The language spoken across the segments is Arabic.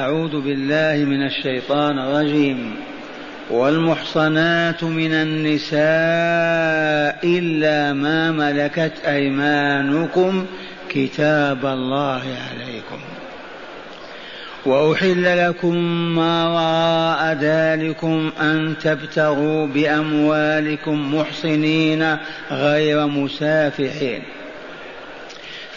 أعوذ بالله من الشيطان الرجيم والمحصنات من النساء إلا ما ملكت أيمانكم كتاب الله عليكم. وأحل لكم ما وراء ذلكم أن تبتغوا بأموالكم محصنين غير مسافحين.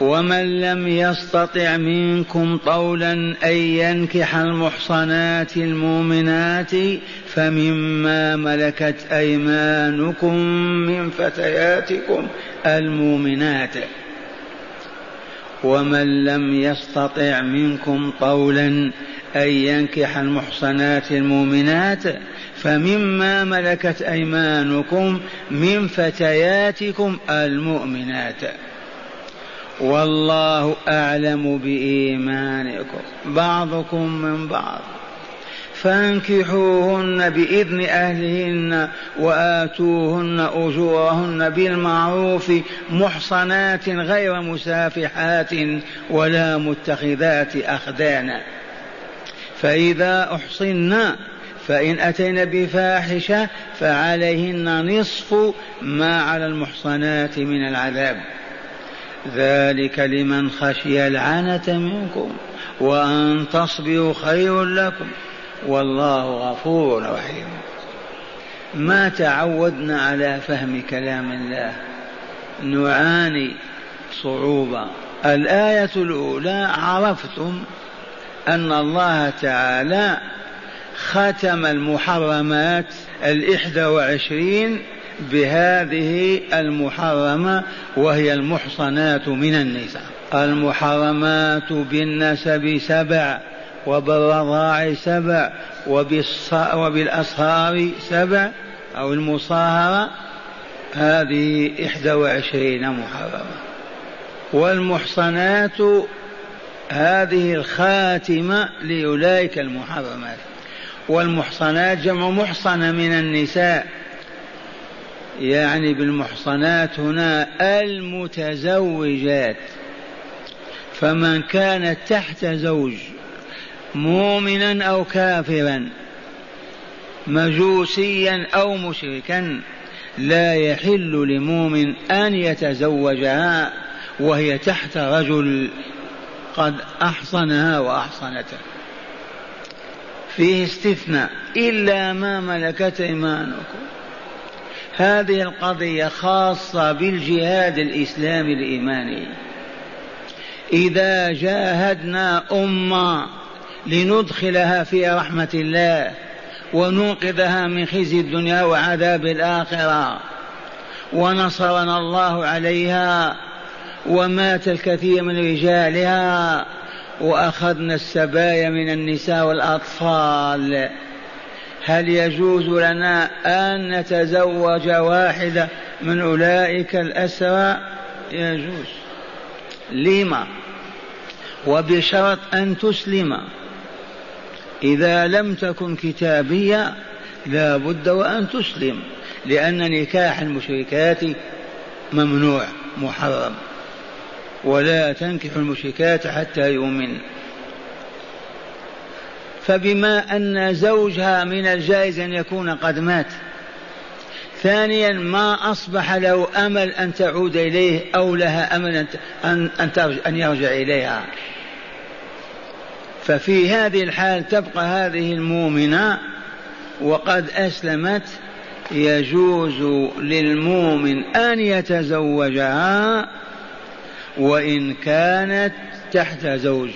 ومن لم يستطع منكم طولا ان ينكح المحصنات المؤمنات فمما ملكت ايمانكم من فتياتكم المؤمنات ومن لم يستطع منكم طولا ان ينكح المحصنات المؤمنات فمما ملكت ايمانكم من فتياتكم المؤمنات والله أعلم بإيمانكم بعضكم من بعض. فانكحوهن بإذن أهلهن وآتوهن أجورهن بالمعروف محصنات غير مسافحات ولا متخذات اخدان فإذا أحصن فإن أتينا بفاحشة فعليهن نصف ما على المحصنات من العذاب. ذلك لمن خشي العنة منكم وأن تصبروا خير لكم. والله غفور رحيم. ما تعودنا على فهم كلام الله. نعاني صعوبة. الآية الأولى عرفتم أن الله تعالى ختم المحرمات الإحدى وعشرين بهذه المحرمة وهي المحصنات من النساء. المحرمات بالنسب سبع وبالرضاع سبع وبالأصهار سبع أو المصاهرة هذه إحدى وعشرين محرمة. والمحصنات هذه الخاتمة لأولئك المحرمات. والمحصنات جمع محصنة من النساء. يعني بالمحصنات هنا المتزوجات. فمن كانت تحت زوج مؤمنا أو كافرا مجوسيا أو مشركا لا يحل لمؤمن أن يتزوجها وهي تحت رجل قد أحصنها وأحصنته. فيه استثناء إلا ما ملكت إيمانكم. هذه القضية خاصة بالجهاد الإسلامي الإيماني. إذا جاهدنا أمة لندخلها في رحمة الله وننقذها من خزي الدنيا وعذاب الآخرة ونصرنا الله عليها ومات الكثير من رجالها وأخذنا السبايا من النساء والأطفال. هل يجوز لنا أن نتزوج واحدة من أولئك الأسرى؟ يجوز. لما؟ وبشرط أن تسلم. إذا لم تكن كتابية لا بد وأن تسلم لأن نكاح المشركات ممنوع محرم. ولا تنكح المشركات حتى يؤمن. فبما أن زوجها من الجائز أن يكون قد مات. ثانيا ما أصبح له أمل أن تعود إليه أو لها أمل أن, أن يرجع إليها. ففي هذه الحال تبقى هذه المؤمنة وقد أسلمت. يجوز للمؤمن أن يتزوجها وإن كانت تحت زوج.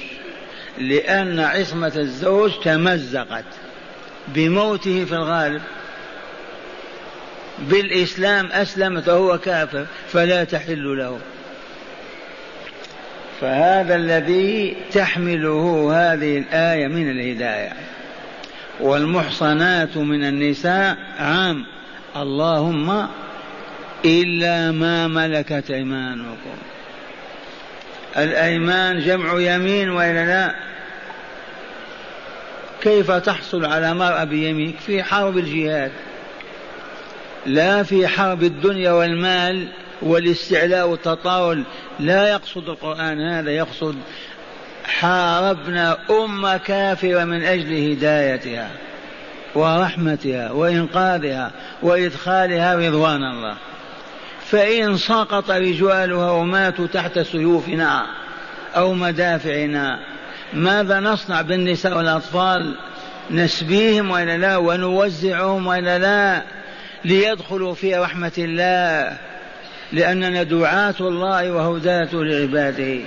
لأن عصمة الزوج تمزقت بموته في الغالب. بالإسلام أسلمت وهو كافر فلا تحل له. فهذا الذي تحمله هذه الآية من الهداية. والمحصنات من النساء عام. اللهم إلا ما ملكت أيمانكم. الأيمان جمع يمين وإلا لا؟ كيف تحصل على مرأة بيمينك في حرب الجهاد لا في حرب الدنيا والمال والاستعلاء والتطاول. لا يقصد القرآن هذا يقصد حاربنا أمة كافرة من أجل هدايتها ورحمتها وإنقاذها وإدخالها رضوان الله. فإن سقط رجالها وماتوا تحت سيوفنا أو مدافعنا ماذا نصنع بالنساء والأطفال؟ نسبيهم وإلا لا ونوزعهم وإلا لا ليدخلوا في رحمة الله لأننا دعاة الله وهداة لعباده.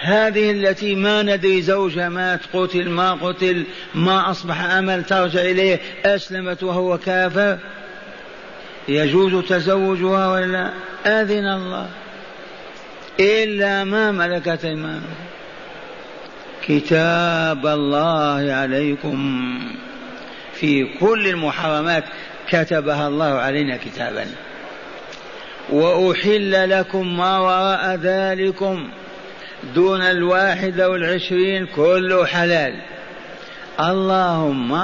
هذه التي ما ندري زوجها مات قتل ما قتل ما أصبح أمل ترجع إليه أسلمت وهو كافر؟ يجوز تزوجها ولا أذن الله. إلا ما ملكت أيمانكم كتاب الله عليكم. في كل المحرمات كتبها الله علينا كتابا. وأحل لكم ما وراء ذلكم. دون الواحد والعشرين كله حلال. اللهم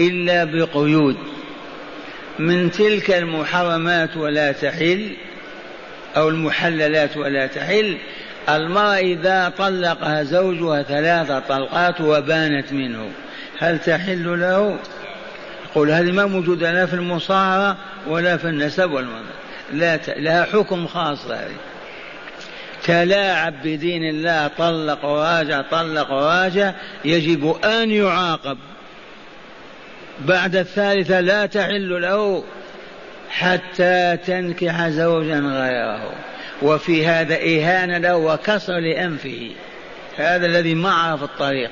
إلا بقيود. من تلك المحرمات ولا تحل أو المحللات ولا تحل المرأة إذا طلقها زوجها ثلاث طلقات وبانت منه هل تحل له؟ يقول هذه ما موجودة لا في المصاهرة ولا في النسب والمنزل. لا ت... لها حكم خاص هذه. تلاعب بدين الله طلق وراجع طلق وراجع يجب أن يعاقب. بعد الثالثة لا تحل له حتى تنكح زوجا غيره. وفي هذا إهانة له وكسر لأنفه. هذا الذي ما عرف الطريق.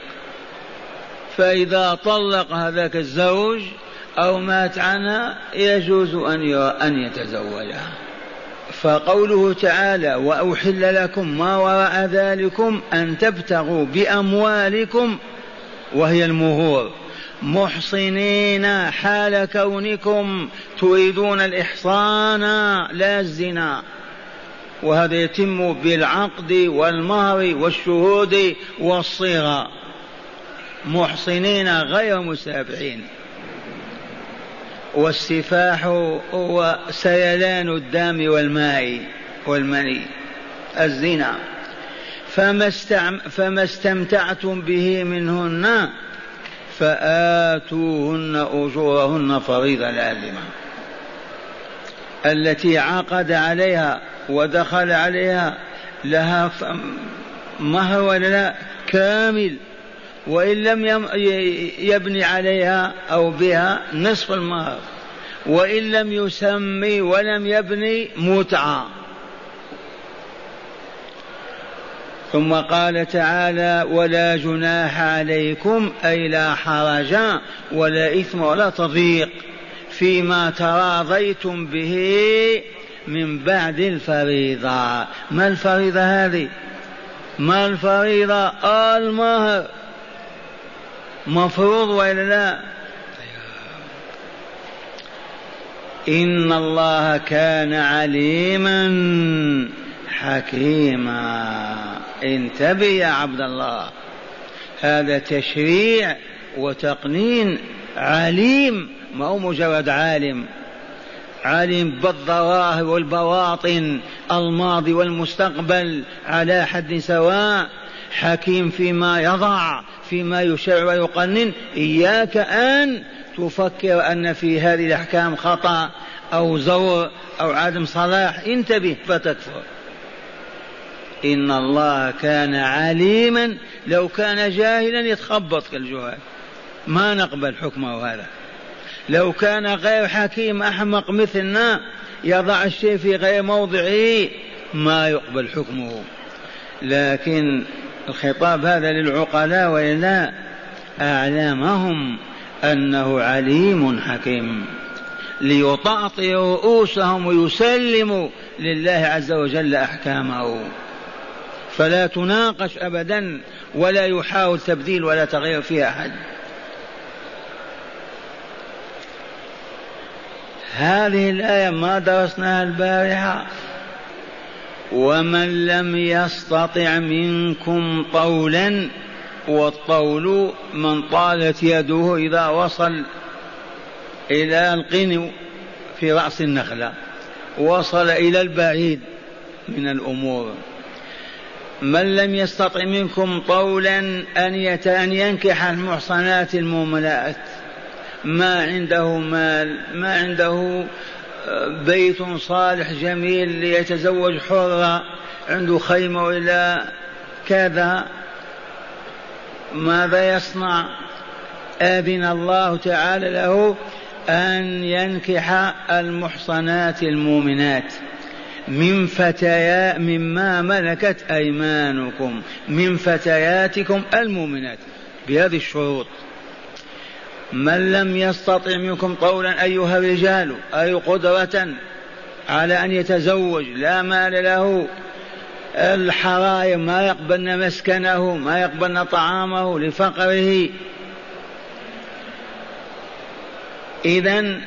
فإذا طلق هذاك الزوج أو مات عنها يجوز أن أن يتزوجها. فقوله تعالى وأحل لكم ما وراء ذلكم أن تبتغوا بأموالكم وهي المهور. محصنين حال كونكم تريدون الإحصان لا الزنا. وهذا يتم بالعقد والمهر والشهود والصيغة محصنين غير مسافحين والسفاح هو سيلان الدم والماء والمني. الزنا. فما, فما استمتعتم به منهن فآتوهن أجورهن فريضة لازمة التي عقد عليها ودخل عليها لها مهر ولا لا؟ كامل. وإن لم يبني عليها أو بها نصف المهر. وإن لم يسمي ولم يبني متعة. ثم قال تعالى ولا جناح عليكم أي لا حرج ولا إثم ولا تضييق فيما تراضيتم به من بعد الفريضة. ما الفريضة هذه؟ ما الفريضة؟ المهر. مفروض وإلا لا؟ إن الله كان عليما حكيما. انتبه يا عبد الله. هذا تشريع وتقنين عليم ما هو مجرد عالم. عليم بالظواهر والبواطن الماضي والمستقبل على حد سواء. حكيم فيما يضع فيما يشرع ويقنن. إياك أن تفكر أن في هذه الأحكام خطأ أو زور أو عدم صلاح. انتبه فتكفر. إن الله كان عليما لو كان جاهلا يتخبط كالجهال. ما نقبل حكمه هذا. لو كان غير حكيم أحمق مثلنا يضع الشيء في غير موضعه ما يقبل حكمه. لكن الخطاب هذا للعقلاء وإلا أعلمهم أنه عليم حكيم. ليطأطئوا رؤوسهم ويسلموا لله عز وجل أحكامه. فلا تناقش أبدا ولا يحاول تبديل ولا تغيير فيها أحد. هذه الآية ما درسناها البارحة. ومن لم يستطع منكم طولا والطول من طالت يده إذا وصل إلى القنو في رأس النخلة وصل إلى البعيد من الأمور. من لم يستطع منكم طولا أن أن ينكح المحصنات المؤمنات ما عنده مال ما عنده آه، بيت صالح جميل ليتزوج حرة عنده خيمة وإلى كذا ماذا يصنع؟ أذن الله تعالى له أن ينكح المحصنات المؤمنات. من فتيا مما ملكت أيمانكم من فتياتكم المؤمنات بهذه الشروط. من لم يستطع منكم طولا أيها الرجال أي قدرة على أن يتزوج لا مال له الحرايم ما يقبلن مسكنه ما يقبلن طعامه لفقره. إذا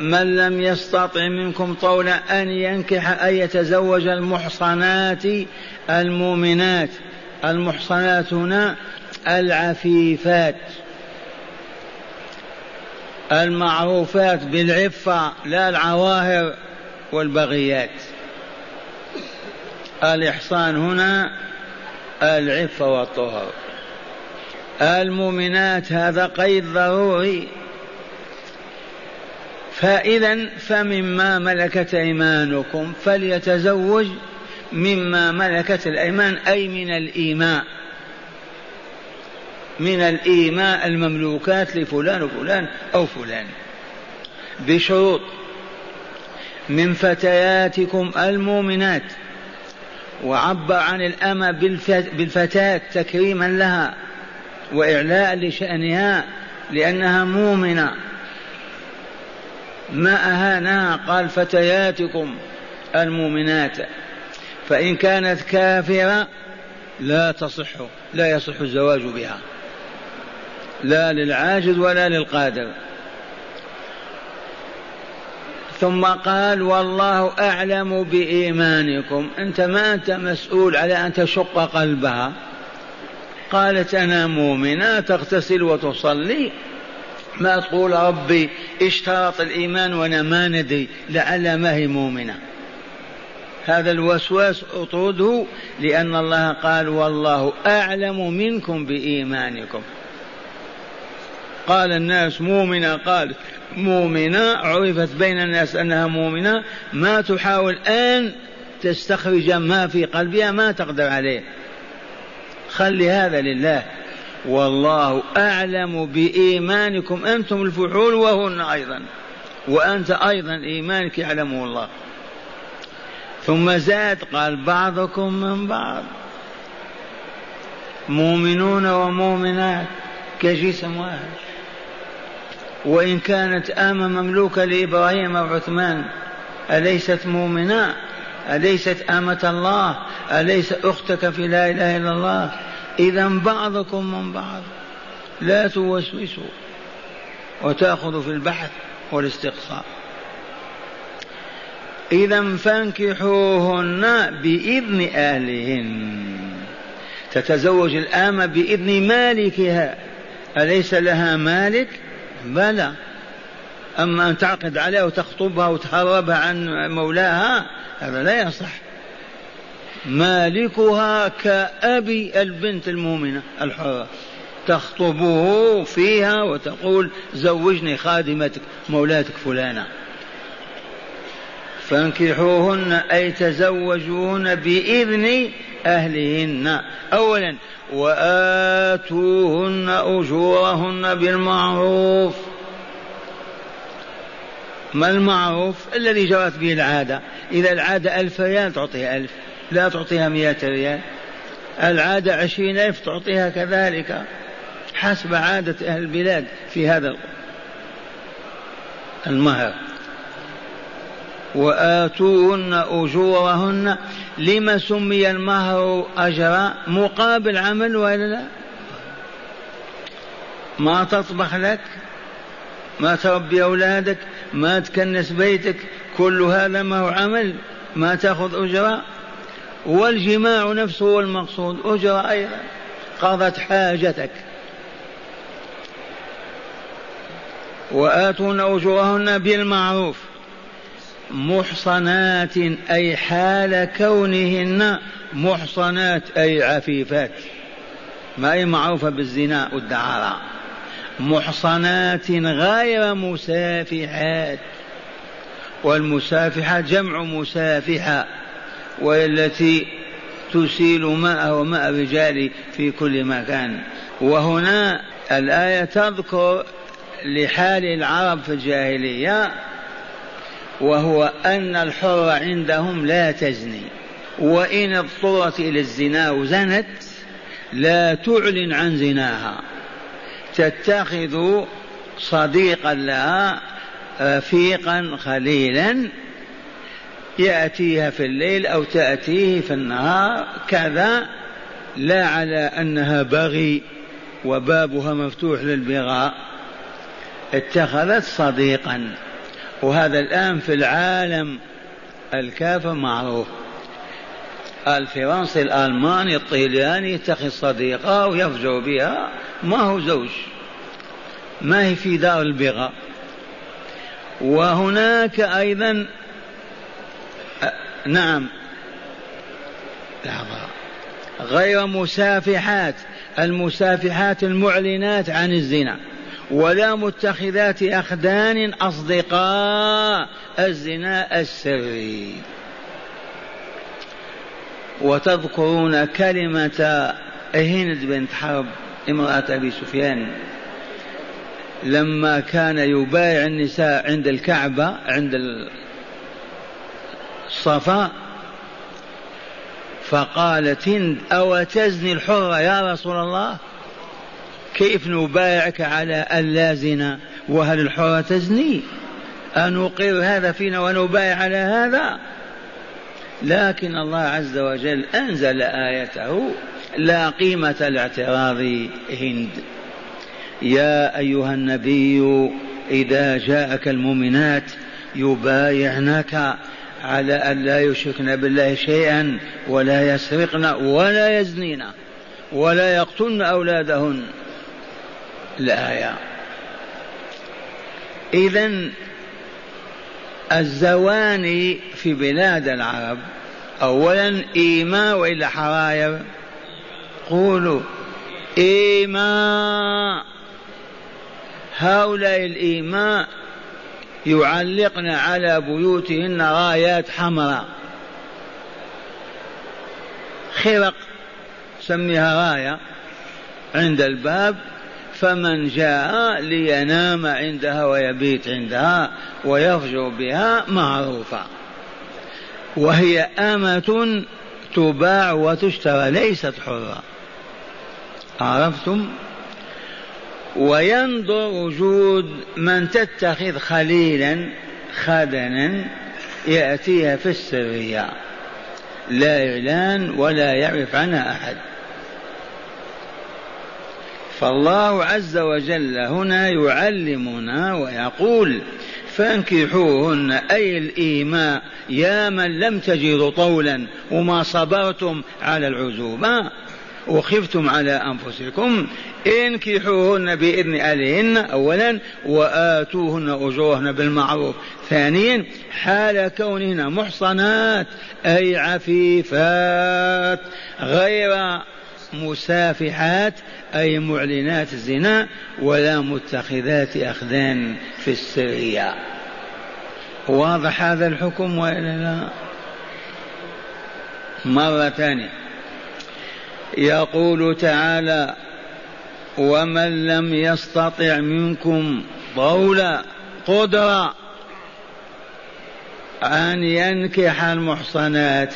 من لم يستطع منكم طولا أن ينكح أن يتزوج المحصنات المؤمنات. المحصنات هنا العفيفات. المعروفات بالعفة لا العواهر والبغيات. الإحصان هنا العفة والطهر. المؤمنات هذا قيد ضروري فإذا فمما ملكت أيمانكم فليتزوج مما ملكت الأيمان أي من الإيماء. من الإيماء المملوكات لفلان وفلان أو فلان. بشروط. من فتياتكم المؤمنات. وعبر عن الأمة بالفتاة تكريما لها وإعلاء لشأنها لأنها مؤمنة. ما أهانها قال فتياتكم المؤمنات. فإن كانت كافرة لا تصح لا يصح الزواج بها. لا للعاجز ولا للقادر. ثم قال والله أعلم بإيمانكم. أنت ما أنت مسؤول على أن تشق قلبها. قالت أنا مؤمنة تغتسل وتصلي. ما تقول ربي اشترط الإيمان وأنا ما ندري لعل ما هي مؤمنة. هذا الوسواس أطرده لأن الله قال والله أعلم منكم بإيمانكم. قال الناس مؤمنة؟ قالت مؤمنة عرفت بين الناس أنها مؤمنة. ما تحاول أن تستخرج ما في قلبها ما تقدر عليه. خلي هذا لله. والله أعلم بإيمانكم أنتم الفحول وهن أيضا. وأنت أيضا إيمانك يعلمه الله. ثم زاد قال بعضكم من بعض. مؤمنون ومؤمنات كجسم واحد. وإن كانت آمة مملوكة لإبراهيم أو عثمان أليست مؤمنة أليست آمة الله؟ أليس أختك في لا إله إلا الله؟ إذا بعضكم من بعض لا توسوسوا وتأخذوا في البحث والاستقصاء. إذا فانكحوهن بإذن أهلهن. تتزوج الآمة بإذن مالكها. أليس لها مالك؟ بلى. أما أن تعقد عليها وتخطبها وتهربها عن مولاها هذا لا يصح. مالكها كأبي البنت المؤمنة الحرة. تخطبه فيها وتقول زوجني خادمتك مولاتك فلانة. فانكحوهن أي تزوجوهن بإذن أهلهن. أولا وآتوهن أجورهن بالمعروف. ما المعروف؟ الذي جرت به العادة. إذا العادة ألف ريال تعطيها ألف. لا تعطيها مئة ريال. العادة عشرين ألف تعطيها كذلك حسب عادة أهل البلاد في هذا المهر. وآتوهن أجورهن. لما سمي المهر أجرا؟ مقابل عمل ولا لا؟ ما تطبخ لك ما تربي أولادك ما تكنس بيتك كل هذا ما هو عمل ما تأخذ أجرا؟ والجماع نفسه هو المقصود أجرة أيضا. قضت حاجتك. وآتون أجورهن بالمعروف. محصنات أي حال كونهن محصنات أي عفيفات. ما هي معروفة بالزنا والدعارة. محصنات غير مسافحات. والمسافحة جمع مسافحة. والتي تسيل ماء وماء الرجال في كل مكان. وهنا الآية تذكر لحال العرب في الجاهلية وهو أن الحر عندهم لا تزني. وإن اضطرت إلى الزنا وزنت لا تعلن عن زناها. تتخذ صديقا لها رفيقا خليلا. يأتيها في الليل أو تأتيه في النهار كذا لا على أنها بغي وبابها مفتوح للبغاء. اتخذت صديقا وهذا الآن في العالم الكافر معروف. الفرنسي الألماني الطلياني يتخذ صديقة ويفجر بها ما هو زوج؟ ما هي في دار البغاء. وهناك أيضا نعم. لحظة. غير مسافحات المسافحات المعلنات عن الزنا ولا متخذات أخدان أصدقاء الزنا السري. وتذكرون كلمة هند بنت حرب امرأة أبي سفيان لما كان يبايع النساء عند الكعبة عند الصفا فقالت هند أو تزني الحرة يا رسول الله؟ كيف نبايعك على لا زنا؟ وهل الحرة تزني؟ أنقر هذا فينا ونبايع على هذا؟ لكن الله عز وجل أنزل آيته لا قيمة لاعتراض هند. يا أيها النبي إذا جاءك المؤمنات يبايعنك على أن لا يشركن بالله شيئا ولا يسرقن ولا يزنين ولا يقتلن أولادهن. الآية إذا الزواني في بلاد العرب أولا إيماء وإلا حراير؟ قولوا إيماء. هؤلاء الإيماء يعلقن على بيوتهن رايات حمراء. خرق سميها راية عند الباب فمن جاء لينام عندها ويبيت عندها ويفجر بها معروفة. وهي أمة تباع وتشترى ليست حرة. عرفتم؟ وينظر وجود من تتخذ خليلا خدنا يأتيها في السرية. لا إعلان ولا يعرف عنها أحد. فالله عز وجل هنا يعلمنا ويقول فانكحوهن أي الإيماء يا من لم تجدوا طولا وما صبرتم على العزوبة. وخفتم على أنفسكم. انكحوهن بإذن أهلهن أولا وآتوهن أجورهن بالمعروف. ثانيا حال كونهن محصنات أي عفيفات غير مسافحات أي معلنات الزنا ولا متخذات أخذان في السرية. واضح هذا الحكم وإلا لا؟ مرة ثانية. يقول تعالى ومن لم يستطع منكم طولا قدرة أن ينكح المحصنات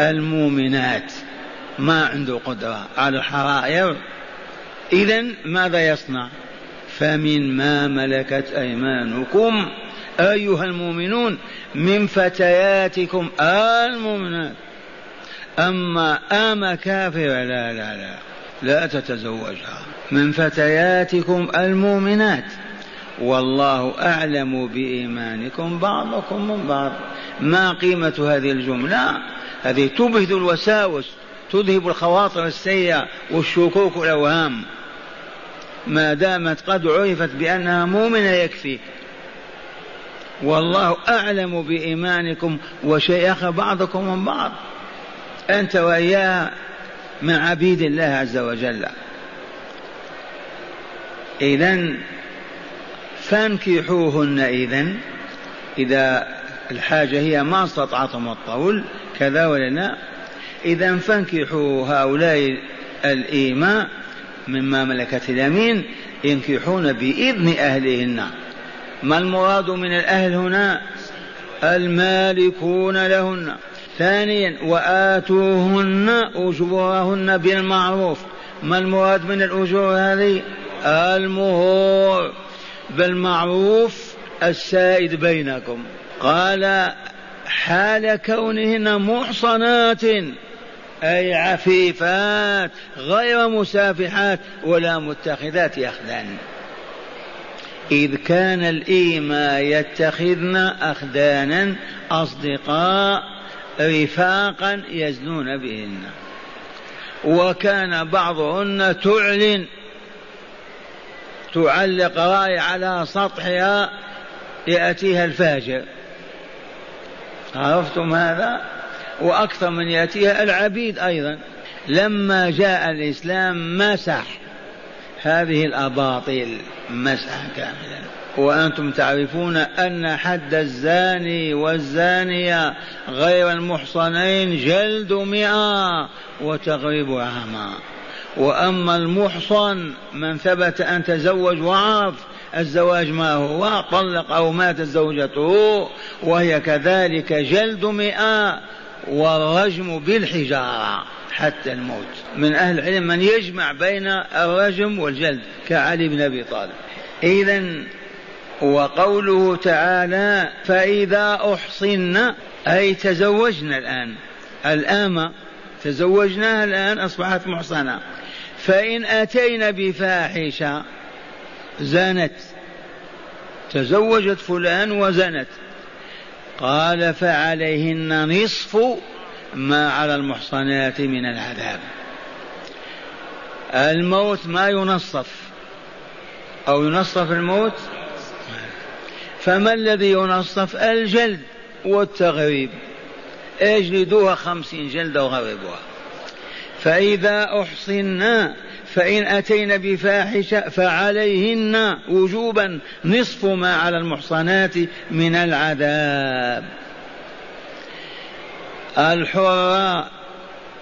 المؤمنات. ما عنده قدرة على الحرائر؟ إذا ماذا يصنع؟ فمن ما ملكت أيمانكم أيها المؤمنون من فتياتكم المؤمنات. أما أما كافرة لا لا لا لا تتزوجها. من فتياتكم المؤمنات. والله أعلم بإيمانكم بعضكم من بعض. ما قيمة هذه الجملة؟ هذه تبهد الوساوس تذهب الخواطر السيئة والشكوك والأوهام. ما دامت قد عرفت بأنها مؤمنة يكفي. والله أعلم بإيمانكم وشيخ بعضكم من بعض. أنت وإياها من عبيد الله عز وجل. إذا فانكحوهن إذا إذا الحاجة هي ما استطعتم الطول كذا ولا لا إذا فانكحوا هؤلاء الإيماء مما ملكت اليمين ينكحون بإذن أهلهن. ما المراد من الأهل هنا؟ المالكون لهن. ثانيا وآتوهن أجورهن بالمعروف. ما المراد من الأجور هذه؟ المهور. بالمعروف السائد بينكم. قال حال كونهن محصنات أي عفيفات غير مسافحات ولا متخذات أخدان إذ كان الإيماء يتخذن أخدانا أصدقاء رفاقا يزنون بهن. وكان بعضهن تعلن تعلق راية على سطحها يأتيها الفاجر. عرفتم هذا؟ وأكثر من يأتيها العبيد أيضا. لما جاء الإسلام مسح هذه الأباطيل مسحا كاملا. وأنتم تعرفون أن حد الزاني والزانية غير المحصنين جلد مئة وتغريب عاما وأما المحصن من ثبت أن تزوج وعرف الزواج ما هو؟ طلق أو ماتت زوجته وهي كذلك جلد مئة والرجم بالحجارة حتى الموت. من أهل العلم من يجمع بين الرجم والجلد كعلي بن أبي طالب. إذا وقوله تعالى فإذا أحصن أي تزوجنا الآن. الآمة تزوجناها الآن أصبحت محصنة. فإن أتينا بفاحشة زانت تزوجت فلان وزنت. قال فعليهن نصف ما على المحصنات من العذاب. الموت ما ينصف. أو ينصف الموت؟ فما الذي ينصف؟ الجلد والتغريب. اجلدوها خمسين جلدة وغربوها فإذا أحصنا فإن أتين بفاحشة فعليهن وجوبا نصف ما على المحصنات من العذاب. الحرة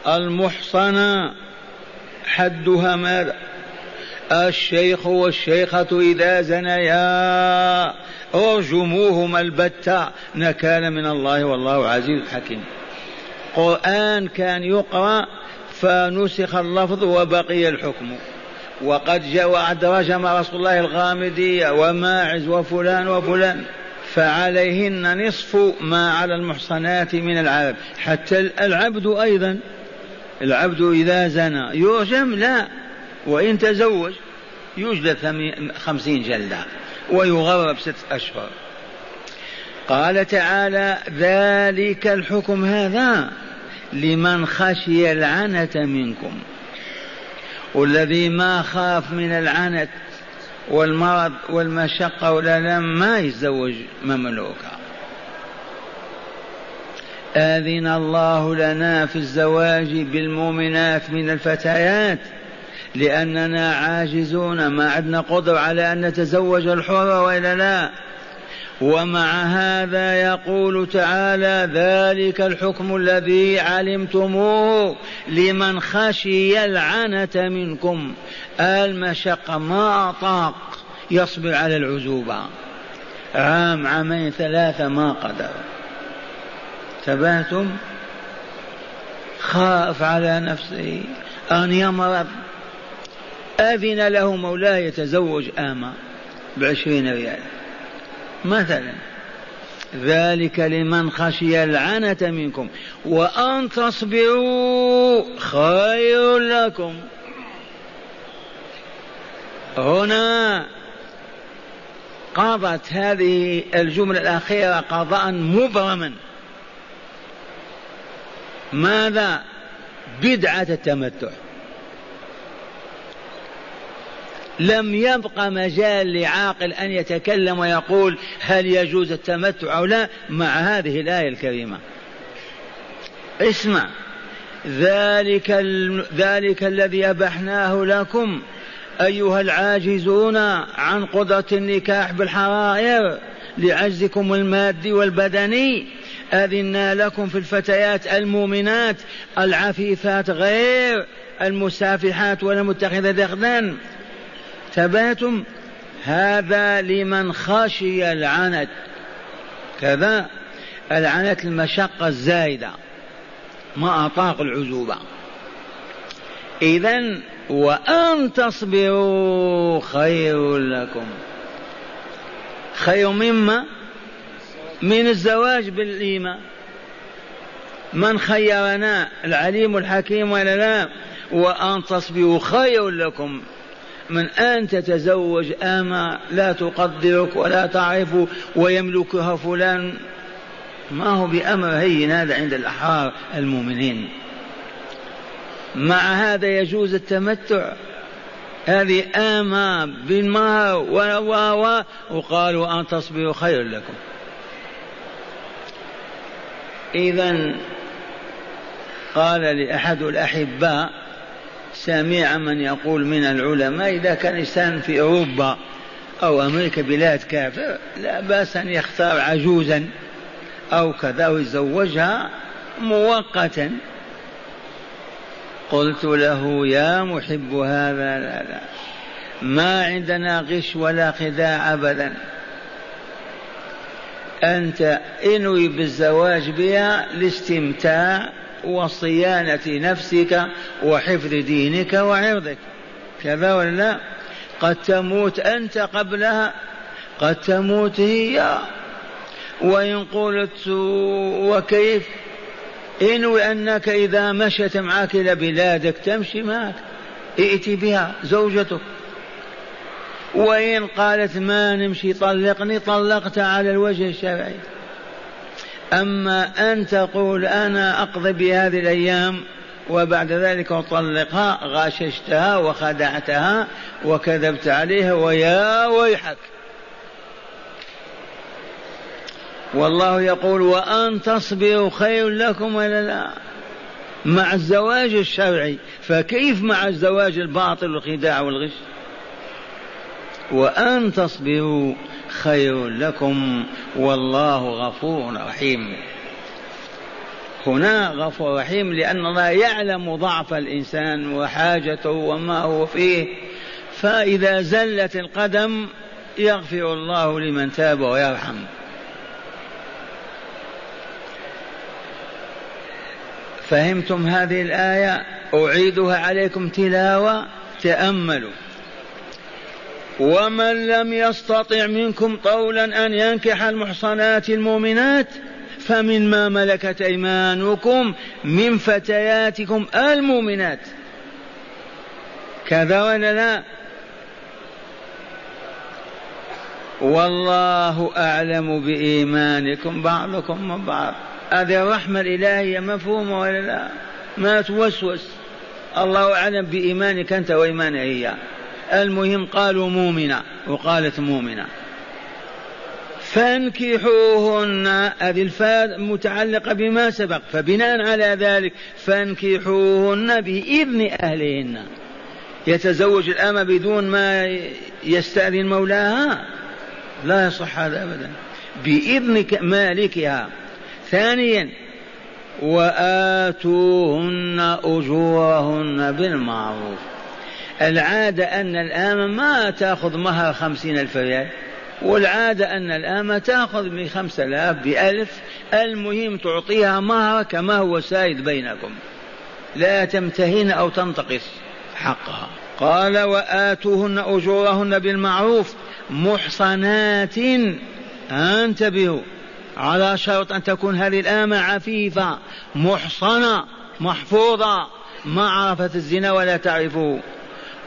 المحصنة حدها ماذا؟ الشيخ والشيخة إذا زنيا. ارجموهما البتة. نكال من الله والله عزيز حكيم. قرآن كان يقرأ فنسخ اللفظ وبقي الحكم. وقد جاء وعد رجم رسول الله الغامدية وماعز وفلان وفلان. فعليهن نصف ما على المحصنات من العبد حتى العبد أيضا. العبد إذا زنى يرجم لا. وإن تزوج يجلد خمسين جلدة. ويغرب ست أشهر. قال تعالى ذلك الحكم هذا لمن خشي العنة منكم. والذي ما خاف من العنت والمرض والمشقة والألم ما يتزوج مملوكا آذن الله لنا في الزواج بالمؤمنات من الفتيات. لأننا عاجزون ما عندنا قدرة على أن نتزوج الحرة وإلا لا. ومع هذا يقول تعالى ذلك الحكم الذي علمتموه لمن خشي العنة منكم. المشقة ما أطاق يصبر على العزوبة. عام عامين ثلاثة ما قدر. تبهتم؟ خاف على نفسه. أن يمرض أذن له مولاه يتزوج آما بعشرين ريال. مثلا. ذلك لمن خشي العنة منكم. وأن تصبروا خير لكم. قضت هذه الجملة الأخيرة قضاء مبرما. ماذا؟ بدعة التمتع. لم يبق مجال لعاقل أن يتكلم ويقول هل يجوز التمتع أو لا مع هذه الآية الكريمة. اسمع. ذلك ذلك الذي أبحناه لكم أيها العاجزون عن قدرة النكاح بالحرائر لعجزكم المادي والبدني. أذنا لكم في الفتيات المؤمنات العفيفات غير المسافحات ولا متخذة أخدان تباتم هذا لمن خشي العنت. كذا العنت المشقة الزايدة ما أطاق العزوبة. إذا وأن تصبروا خير لكم. خير مما؟ من الزواج بالإيمان. من خيرنا العليم الحكيم ولا لا؟ وأن تصبروا خير لكم. من أن تتزوج أما لا تقدرك ولا تعرف ويملكها فلان. ما هو بأمر هين هذا عند الأحرار المؤمنين. مع هذا يجوز التمتع. هذه آمة بالمهر و وقالوا أن تصبروا خير لكم. إذا قال لأحد الأحباء سمع من يقول من العلماء إذا كان إنسان في أوروبا أو أمريكا بلاد كافر لا بأس أن يختار عجوزا أو كذا ويزوجها مؤقتا. قلت له يا محب هذا لا لا ما عندنا غش ولا خداع أبدا. أنت إنوي بالزواج بها لاستمتاع وصيانة نفسك وحفظ دينك وعرضك. كذا ولا لا؟ قد تموت أنت قبلها قد تموت هي. وإن قلت وكيف؟ انوي أنك إذا مشت معك إلى بلادك تمشي معك. ائتي بها زوجتك. وإن قالت ما نمشي طلقني طلقت على الوجه الشرعي. أما أن تقول أنا أقضي بهذه الأيام وبعد ذلك أطلقها غاششتها وخدعتها وكذبت عليها ويا ويحك. والله يقول وأن تصبروا خير لكم ولا لا؟ مع الزواج الشرعي. فكيف مع الزواج الباطل والخداع والغش؟ وأن تصبروا خير لكم والله غفور رحيم. هنا غفور رحيم لأن الله يعلم ضعف الإنسان وحاجته وما هو فيه فإذا زلت القدم يغفر الله لمن تاب ويرحم. فهمتم هذه الآية؟ أعيدها عليكم تلاوة تأملوا. ومن لم يستطع منكم طولا أن ينكح المحصنات المؤمنات فمن ما ملكت أيمانكم من فتياتكم المؤمنات. كذا ولا لا؟ والله أعلم بإيمانكم بعضكم من بعض. هذه الرحمة الإلهية مفهومة ولا لا؟ ما توسوس. الله أعلم بإيمانك أنت وإيمانها هي. المهم قالوا مؤمنة وقالت مؤمنة. فانكحوهن هذه الفاء متعلقة بما سبق فبناء على ذلك فانكحوهن بإذن أهلهن. يتزوج الأمة بدون ما يستأذن مولاها؟ لا يصح هذا أبدا. بإذن مالكها. ثانيا وآتوهن أجورهن بالمعروف. العادة أن الآمة ما تأخذ مهر خمسين ألف ريال. والعادة أن الآمة تأخذ من خمسة آلاف بألف. المهم تعطيها مهر كما هو سائد بينكم. لا تمتهن أو تنتقص حقها. قال وآتوهن أجورهن بالمعروف محصنات. انتبهوا على شرط أن تكون هذه الآمة عفيفة محصنة محفوظة. ما عرفت الزنا ولا تعرفه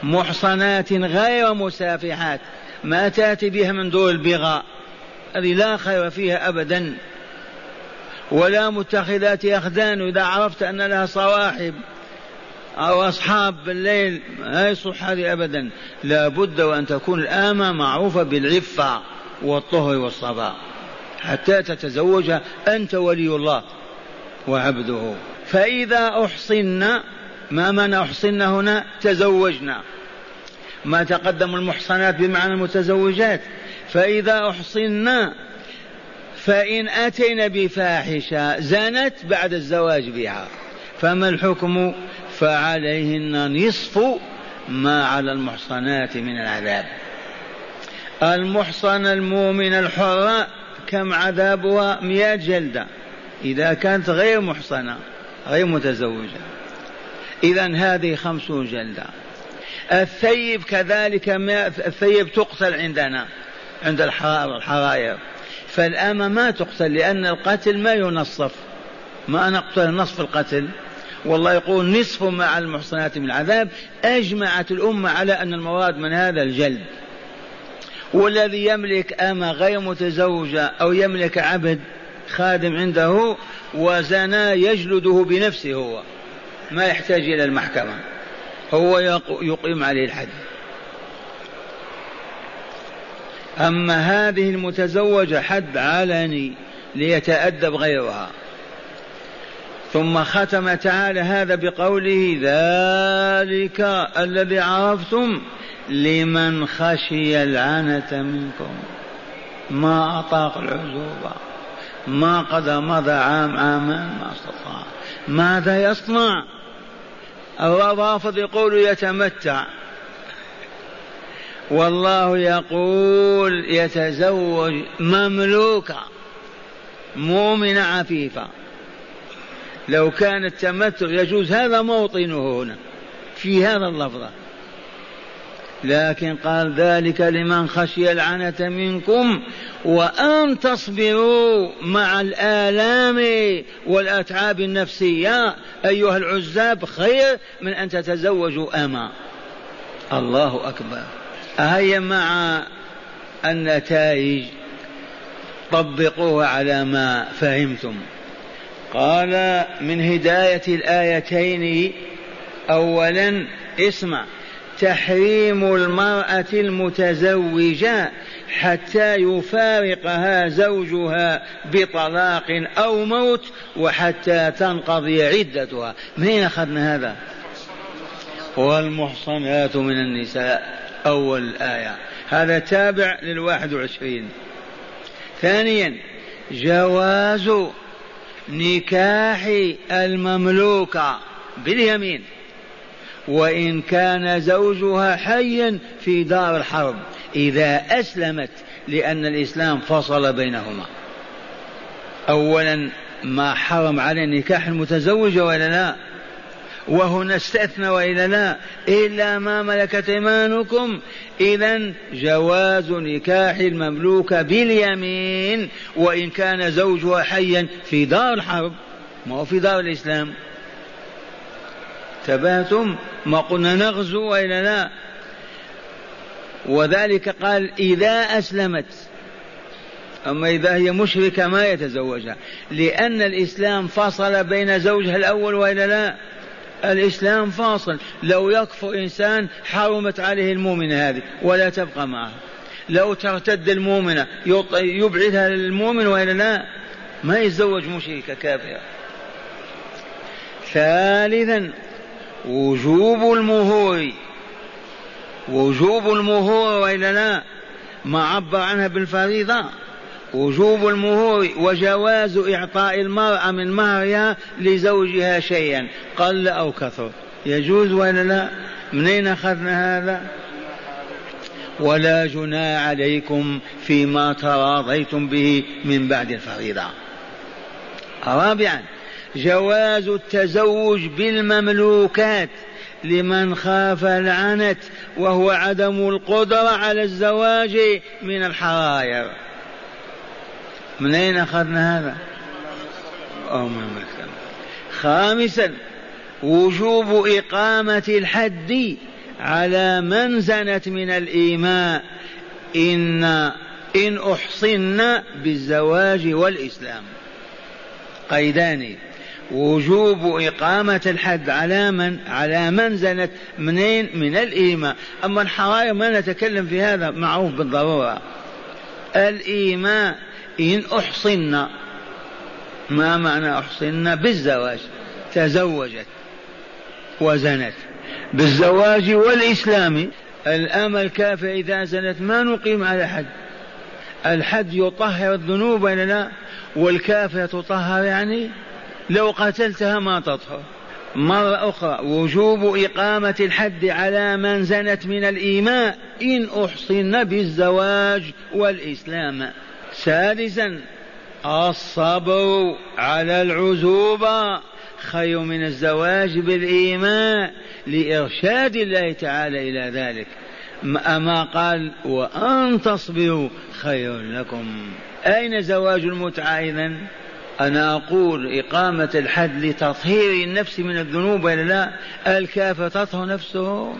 محصنات غير مسافحات ما تأتي بها من دور البغاء هذه لا خير فيها أبدا. ولا متخذات أخدان إذا عرفت أن لها صواحب أو أصحاب بالليل ما يصح هذه أبدا. لا بد وأن تكون الآمة معروفة بالعفة والطهر والصفاء. حتى تتزوج أنت ولي الله وعبده. فإذا أحصنا ما معنى أحصن هنا تزوجنا. ما تقدم المحصنات بمعنى المتزوجات. فإذا أحصنا فإن أتينا بفاحشة زنت بعد الزواج بها. فما الحكم؟ فعليهن نصف ما على المحصنات من العذاب. المحصن المؤمن الحرة كم عذابها؟ مئة جلدة. إذا كانت غير محصنة غير متزوجة. إذا هذه خمسون جلدة. الثيب كذلك الثيب تقتل عندنا عند الحرائر فالأمة ما تقتل لأن القتل ما ينصف. ما نقتل نصف القتل. والله يقول نصف على المحصنات من العذاب. أجمعت الأمة على أن المراد من هذا الجلد. والذي يملك أمة غير متزوجة أو يملك عبد خادم عنده وزنا يجلده بنفسه هو. ما يحتاج إلى المحكمة. هو يقيم عليه الحد. أما هذه المتزوجة حد علني ليتأدب غيرها. ثم ختم تعالى هذا بقوله ذلك الذي عرفتم لمن خشي العنة منكم. ما أطاق العزوبة. ما قد مضى عام عامان ما استطاع. ماذا يصنع؟ الرافض يقول يتمتع. والله يقول يتزوج مملوكة مؤمنة عفيفة. لو كان التمتع يجوز هذا موطنه هنا في هذا اللفظة لكن قال ذلك لمن خشي العنة منكم وأن تصبروا مع الآلام والأتعاب النفسية. أيها العزاب خير من أن تتزوجوا أما. الله أكبر. هيا مع النتائج. طبقوها على ما فهمتم. قال من هداية الآيتين أولا اسمع. تحريم المرأة المتزوجة حتى يفارقها زوجها بطلاق أو موت وحتى تنقضي عدتها. من أين أخذنا هذا؟ والمحصنات من النساء. أول الآية هذا تابع للواحد وعشرين. ثانيا جواز نكاح المملوكة باليمين. وإن كان زوجها حيا في دار الحرب. إذا أسلمت لأن الإسلام فصل بينهما. أولا ما حرم على نكاح المتزوجة ولا لا؟ وهنا استثنى وإلا لا؟ إلا ما ملكت إيمانكم. إذا جواز نكاح المملوكة باليمين وإن كان زوجها حيا في دار الحرب. ما هو في دار الإسلام. تبهتم ما قلنا نغزو وإلا لا. وذلك قال إذا أسلمت. أما إذا هي مشركة ما يتزوجها. لأن الإسلام فصل بين زوجها الأول وإلا لا. الإسلام فاصل. لو يكفر إنسان حرمت عليه المؤمنة هذه ولا تبقى معه. لو ترتد المؤمنة يبعدها للمؤمن وإلا لا. ما يتزوج مشركة كافرة. ثالثا وجوب المهور وجوب المهور وإلا لا؟ ما عبر عنها بالفريضة. وجوب المهور وجواز إعطاء المرأة من مهرها لزوجها شيئا قل أو كثر. يجوز ولا لا؟ منين أخذنا هذا؟ ولا جناح عليكم فيما تراضيتم به من بعد الفريضة. رابعا جواز التزوج بالمملوكات لمن خاف العنت وهو عدم القدرة على الزواج من الحراير من أين أخذنا هذا؟ أو من مكة خامسا وجوب إقامة الحد على من زنت من الإيماء. إن إن أحصن بالزواج والإسلام. قيدان. وجوب إقامة الحد على من على من زنت منين؟ من الإيمان. أما الحرائر ما نتكلم في هذا معروف بالضرورة. الإيمان إن أحصن. ما معنى أحصن؟ بالزواج. تزوجت وزنت. بالزواج والإسلام. الأمة الكافر إذا زنت ما نقيم على حد. الحد يطهر الذنوب ولا لا؟ والكافر تطهر يعني لو قتلتها ما تطهر. مرة أخرى وجوب إقامة الحد على من زنت من الإيماء إن أحصن بالزواج والإسلام. سادسا الصبر على العزوبة. خير من الزواج بالإيمان لإرشاد الله تعالى إلى ذلك. أما قال وأن تصبروا خير لكم. أين زواج المتعة إذن؟ أنا أقول إقامة الحد لتطهير النفس من الذنوب ولا لا؟ الكافر تطهر نفسه.